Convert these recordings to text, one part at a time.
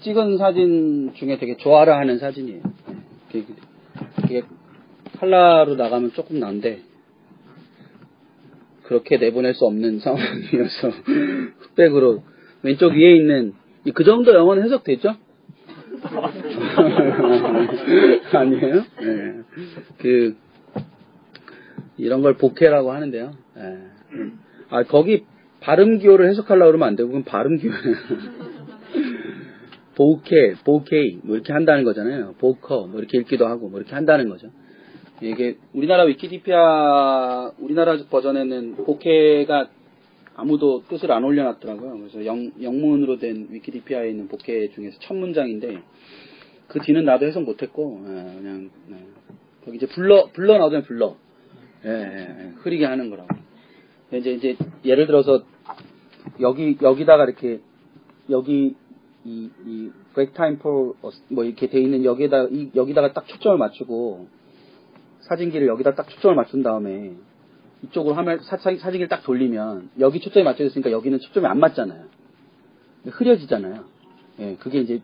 찍은 사진 중에 되게 좋아라 하는 사진이에요. 이게, 이게 칼라로 나가면 조금 난데 그렇게 내보낼 수 없는 상황이어서 흑백으로 왼쪽 위에 있는 이그 정도 영어는 해석되죠? 아니에요? 네. 그 이런 걸 복해라고 하는데요. 예. 아 거기 발음 기호를 해석하려고 그러면 안 되고 그건 발음 기호예요. 보케, 보케이 뭐 이렇게 한다는 거잖아요. 보커 뭐 이렇게 읽기도 하고 뭐 이렇게 한다는 거죠. 이게 우리나라 위키디피아 우리나라 버전에는 보케가 아무도 뜻을 안 올려놨더라고요. 그래서 영, 영문으로 된 위키디피아에 있는 보케 중에서 첫 문장인데 그 뒤는 나도 해석 못했고 예, 그냥 예. 거기 이제 불러 불러 나오면 불러 예, 예, 예. 흐리게 하는 거라고. 이제 이제 예를 들어서 여기 여기다가 이렇게 여기 이, 이 break time for 뭐 이렇게 돼 있는 여기에다 이, 여기다가 딱 초점을 맞추고 사진기를 여기다 딱 초점을 맞춘 다음에 이쪽으로 하면 사, 사, 사진기를 딱 돌리면 여기 초점이 맞춰졌으니까 여기는 초점이 안 맞잖아요. 흐려지잖아요. 예, 그게 이제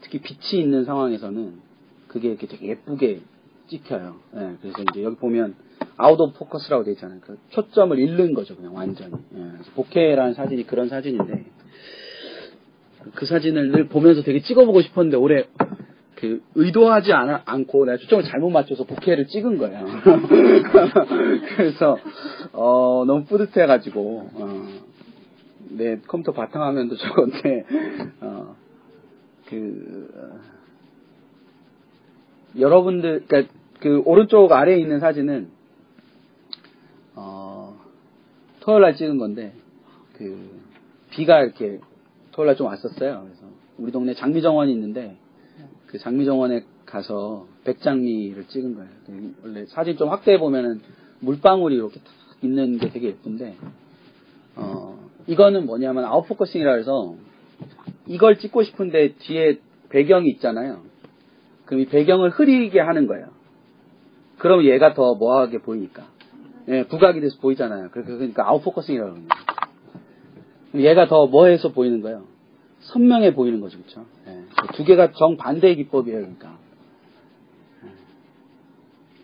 특히 빛이 있는 상황에서는 그게 이렇게 되게 예쁘게 찍혀요. 예, 그래서 이제 여기 보면 out of focus라고 되어 있잖아요. 그 초점을 잃는 거죠, 그냥 완전히. 예, 그래서 bokeh라는 사진이 그런 사진인데 그 사진을 늘 보면서 되게 찍어보고 싶었는데 올해 그 의도하지 않, 않고 내가 초점을 잘못 맞춰서 bokeh를 찍은 거예요. 그래서 어, 너무 뿌듯해가지고 어, 내 컴퓨터 바탕화면도 저건데 어, 그 어, 여러분들 그러니까 그 오른쪽 아래에 있는 사진은 어, 토요일 날 찍은 건데 그 비가 이렇게 토요일 날 좀 왔었어요. 그래서 우리 동네 장미정원이 있는데 그 장미정원에 가서 백장미를 찍은 거예요. 그 원래 사진 좀 확대해 보면은 물방울이 이렇게 탁 있는 게 되게 예쁜데 어 이거는 뭐냐면 아웃포커싱이라 해서 이걸 찍고 싶은데 뒤에 배경이 있잖아요. 그럼 이 배경을 흐리게 하는 거예요. 그럼 얘가 더 뭐하게 보이니까. 예, 부각이 돼서 보이잖아요. 그러니까 아웃포커싱이라고 합니다. 얘가 더 뭐해서 보이는 거예요? 선명해 보이는 거죠, 그렇죠? 예, 두 개가 정반대의 기법이에요, 그러니까.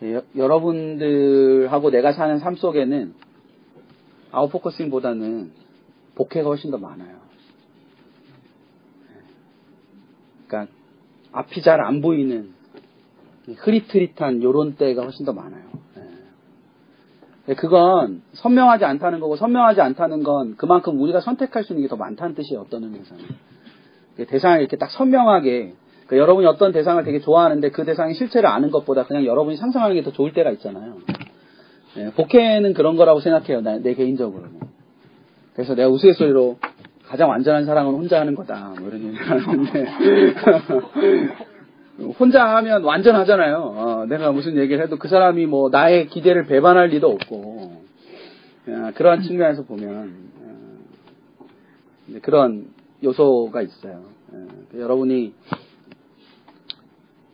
예, 여, 여러분들하고 내가 사는 삶 속에는 아웃포커싱보다는 복해가 훨씬 더 많아요. 그러니까 앞이 잘 안 보이는 흐릿흐릿한 요런 때가 훨씬 더 많아요. 예. 그건 선명하지 않다는 거고 선명하지 않다는 건 그만큼 우리가 선택할 수 있는 게 더 많다는 뜻이에요. 어떤 의미에서는. 대상을 이렇게 딱 선명하게 그러니까 여러분이 어떤 대상을 되게 좋아하는데 그 대상의 실체를 아는 것보다 그냥 여러분이 상상하는 게 더 좋을 때가 있잖아요. 예, 복해는 그런 거라고 생각해요. 나, 내 개인적으로는. 그래서 내가 우스갯소리로 가장 완전한 사랑은 혼자 하는 거다. 뭐 이런 얘기를 하는데 혼자 하면 완전하잖아요. 어, 내가 무슨 얘기를 해도 그 사람이 뭐 나의 기대를 배반할 리도 없고 어, 그러한 측면에서 보면 어, 그런 요소가 있어요. 어, 여러분이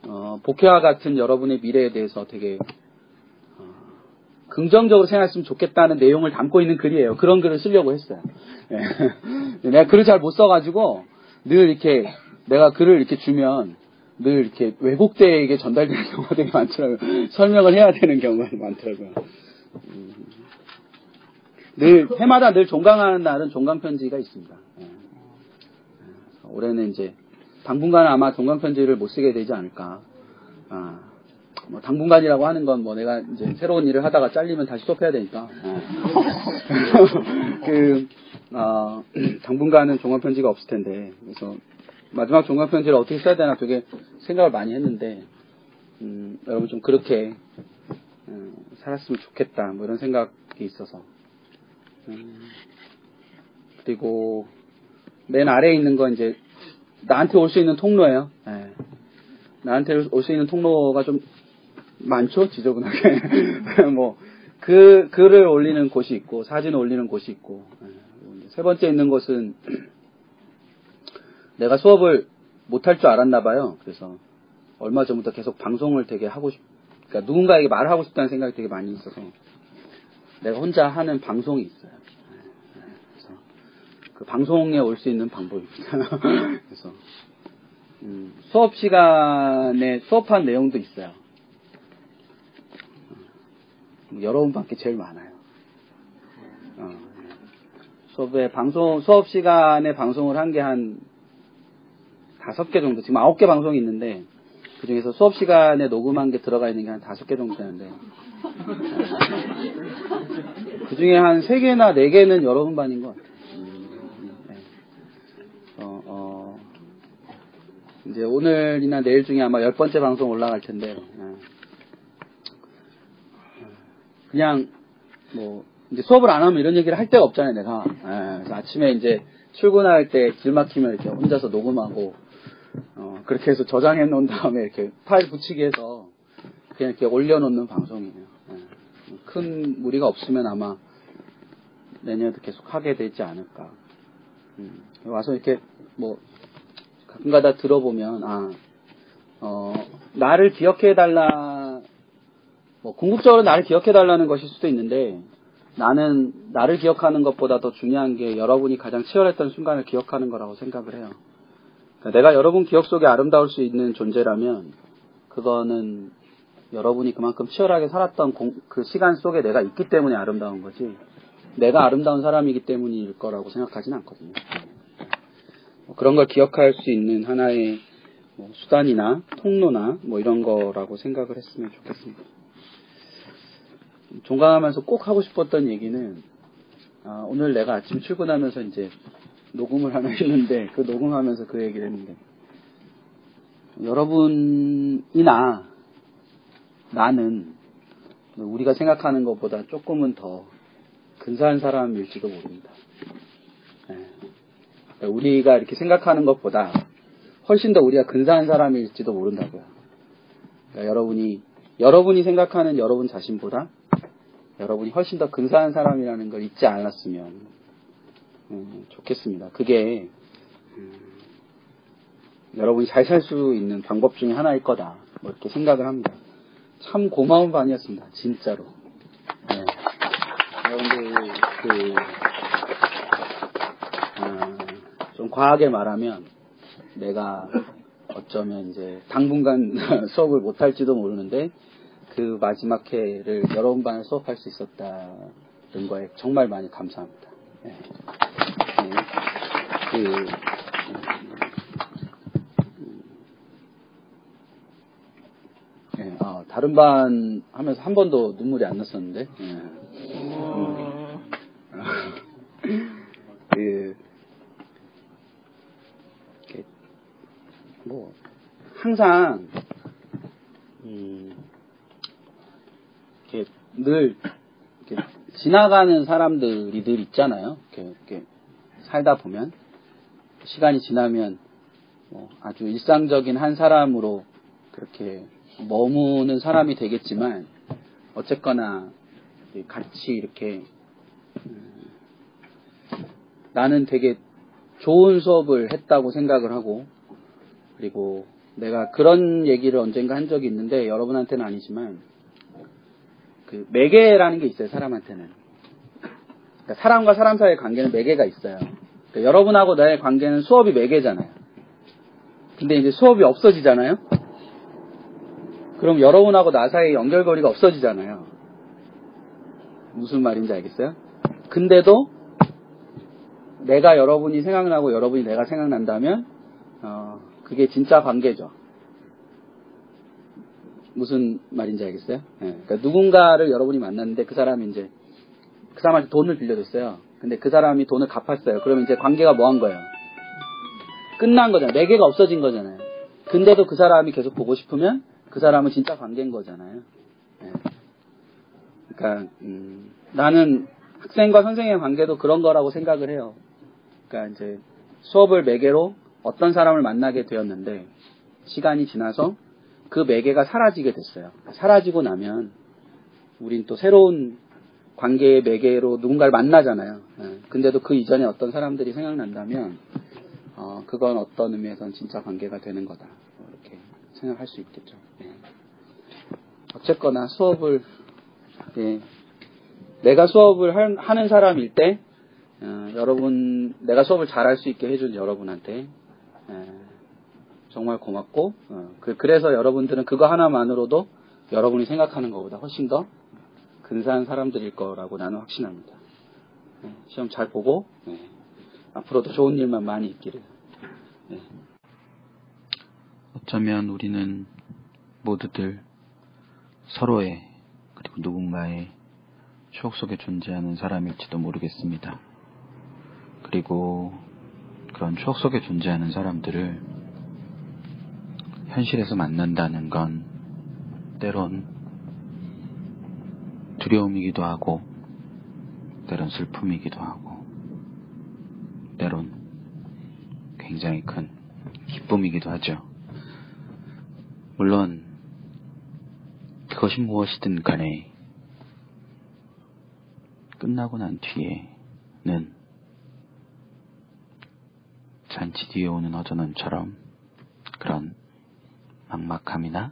어, 복회와 같은 여러분의 미래에 대해서 되게 어, 긍정적으로 생각했으면 좋겠다는 내용을 담고 있는 글이에요. 그런 글을 쓰려고 했어요. 예. 내가 글을 잘 못 써가지고 늘 이렇게 내가 글을 이렇게 주면 늘 이렇게 왜곡되게 전달되는 경우가 되게 많더라고요. 설명을 해야 되는 경우가 많더라고요. 음. 늘 해마다 늘 종강하는 날은 종강 편지가 있습니다. 예. 올해는 이제 당분간은 아마 종강 편지를 못 쓰게 되지 않을까. 아, 뭐 당분간이라고 하는 건 뭐 내가 이제 새로운 일을 하다가 잘리면 다시 수업해야 되니까. 예. 그, 어, 당분간은 종합 편지가 없을 텐데. 그래서 마지막 종합편지를 어떻게 써야 되나 되게 생각을 많이 했는데, 음, 여러분 좀 그렇게, 음, 살았으면 좋겠다. 뭐 이런 생각이 있어서. 음, 그리고 맨 아래에 있는 건 이제 나한테 올 수 있는 통로예요. 예. 나한테 올 수 있는 통로가 좀 많죠, 지저분하게. 뭐, 그, 글을 올리는 곳이 있고, 사진을 올리는 곳이 있고, 예. 세 번째 있는 곳은 내가 수업을 못할 줄 알았나 봐요. 그래서 얼마 전부터 계속 방송을 되게 하고 싶, 그러니까 누군가에게 말을 하고 싶다는 생각이 되게 많이 있어서 내가 혼자 하는 방송이 있어요. 예. 그래서 그 방송에 올 수 있는 방법입니다. 그래서 음, 수업 시간에 수업한 내용도 있어요. 어, 여러분밖에 제일 많아요. 어, 네. 수업에 방송 수업 시간에 방송을 한 게한 다섯 개 정도 지금 아홉 개 방송이 있는데 그 중에서 수업 시간에 녹음한 게 들어가 있는 게 한 다섯 개 정도 되는데 그 중에 한 세 개나 네 개는 여러분 반인 것 같아요. 음, 네. 어, 어, 이제 오늘이나 내일 중에 아마 열 번째 방송 올라갈 텐데 예. 그냥 뭐 이제 수업을 안 하면 이런 얘기를 할 데가 없잖아요 내가 예, 그래서 아침에 이제 출근할 때 길 막히면 이렇게 혼자서 녹음하고 어, 그렇게 해서 저장해 놓은 다음에 이렇게 파일 붙이기 해서 그냥 이렇게 올려놓는 방송이에요 예. 큰 무리가 없으면 아마 내년에도 계속 하게 되지 않을까 음, 와서 이렇게 뭐 가끔가다 들어보면 아 어, 나를 기억해 달라 뭐 궁극적으로 나를 기억해 달라는 것일 수도 있는데 나는 나를 기억하는 것보다 더 중요한 게 여러분이 가장 치열했던 순간을 기억하는 거라고 생각을 해요. 내가 여러분 기억 속에 아름다울 수 있는 존재라면 그거는 여러분이 그만큼 치열하게 살았던 공, 그 시간 속에 내가 있기 때문에 아름다운 거지 내가 아름다운 사람이기 때문일 거라고 생각하지는 않거든요. 뭐 그런 걸 기억할 수 있는 하나의 뭐 수단이나 통로나 뭐 이런 거라고 생각을 했으면 좋겠습니다. 종강하면서 꼭 하고 싶었던 얘기는 아, 오늘 내가 아침 출근하면서 이제 녹음을 하나 했는데 그 녹음하면서 그 얘기를 했는데 여러분이나 나는 우리가 생각하는 것보다 조금은 더 근사한 사람일지도 모릅니다. 네. 우리가 이렇게 생각하는 것보다 훨씬 더 우리가 근사한 사람일지도 모른다고요. 그러니까 여러분이 여러분이 생각하는 여러분 자신보다 여러분이 훨씬 더 근사한 사람이라는 걸 잊지 않았으면 음, 좋겠습니다. 그게 음, 여러분이 잘 살 수 있는 방법 중에 하나일 거다. 뭐 이렇게 생각을 합니다. 참 고마운 반이었습니다. 진짜로. 네. 여러분들 그, 어, 좀 과하게 말하면 내가 어쩌면 이제 당분간 수업을 못 할지도 모르는데 그 마지막 회를 여러분 반을 수업할 수 있었다는 거에 정말 많이 감사합니다. 네. 네. 그, 네. 아, 다른 반 하면서 한 번도 눈물이 안 났었는데. 음. 그, 뭐, 항상, 음, 이렇게 늘 이렇게 지나가는 사람들이 늘 있잖아요. 이렇게, 이렇게 살다 보면 시간이 지나면 뭐 아주 일상적인 한 사람으로 그렇게 머무는 사람이 되겠지만 어쨌거나 같이 이렇게 음, 나는 되게 좋은 수업을 했다고 생각을 하고 그리고 내가 그런 얘기를 언젠가 한 적이 있는데 여러분한테는 아니지만 그 매개라는 게 있어요 사람한테는. 그러니까 사람과 사람 사이의 관계는 매개가 있어요 그러니까 여러분하고 나의 관계는 수업이 매개잖아요 근데 이제 수업이 없어지잖아요 그럼 여러분하고 나 사이의 연결고리가 없어지잖아요 무슨 말인지 알겠어요? 근데도 내가 여러분이 생각나고 여러분이 내가 생각난다면 어, 그게 진짜 관계죠. 무슨 말인지 알겠어요? 예, 그러니까 누군가를 여러분이 만났는데 그 사람이 이제 그 사람한테 돈을 빌려줬어요. 근데 그 사람이 돈을 갚았어요. 그러면 이제 관계가 뭐 한 거예요? 끝난 거잖아요. 매개가 없어진 거잖아요. 근데도 그 사람이 계속 보고 싶으면 그 사람은 진짜 관계인 거잖아요. 예. 그러니까 음, 나는 학생과 선생의 관계도 그런 거라고 생각을 해요. 그러니까 이제 수업을 매개로 어떤 사람을 만나게 되었는데 시간이 지나서 그 매개가 사라지게 됐어요. 사라지고 나면 우린 또 새로운 관계의 매개로 누군가를 만나잖아요. 예. 근데도 그 이전에 어떤 사람들이 생각난다면 어, 그건 어떤 의미에서는 진짜 관계가 되는 거다. 뭐 이렇게 생각할 수 있겠죠. 예. 어쨌거나 수업을 예, 내가 수업을 할- 하는 사람일 때 어, 여러분 내가 수업을 잘할 수 있게 해준 여러분한테 예, 정말 고맙고 어, 그, 그래서 여러분들은 그거 하나만으로도 여러분이 생각하는 것보다 훨씬 더 근사한 사람들일 거라고 나는 확신합니다. 예, 시험 잘 보고 예, 앞으로도 좋은 일만 많이 있기를. 예. 어쩌면 우리는 모두들 서로의 그리고 누군가의 추억 속에 존재하는 사람일지도 모르겠습니다. 그리고 그런 추억 속에 존재하는 사람들을 현실에서 만난다는 건 때론 두려움이기도 하고 때론 슬픔이기도 하고 때론 굉장히 큰 기쁨이기도 하죠. 물론 그것이 무엇이든 간에 끝나고 난 뒤에는 잔치 뒤에 오는 허전함처럼 그런 막막함이나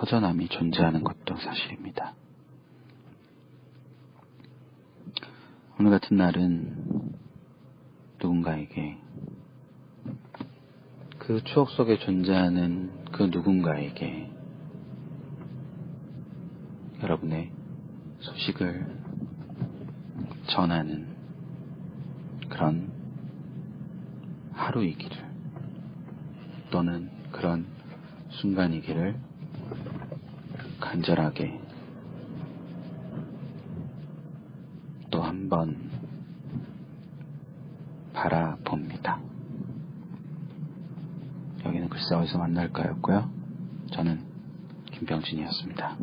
허전함이 존재하는 것도 사실입니다. 오늘 같은 날은 누군가에게 그 추억 속에 존재하는 그 누군가에게 여러분의 소식을 전하는 그런 하루이기를 또는 그런 순간이기를 간절하게 또 한번 바라봅니다. 여기는 글쎄 어디서 만날까였고요. 저는 김병진이었습니다.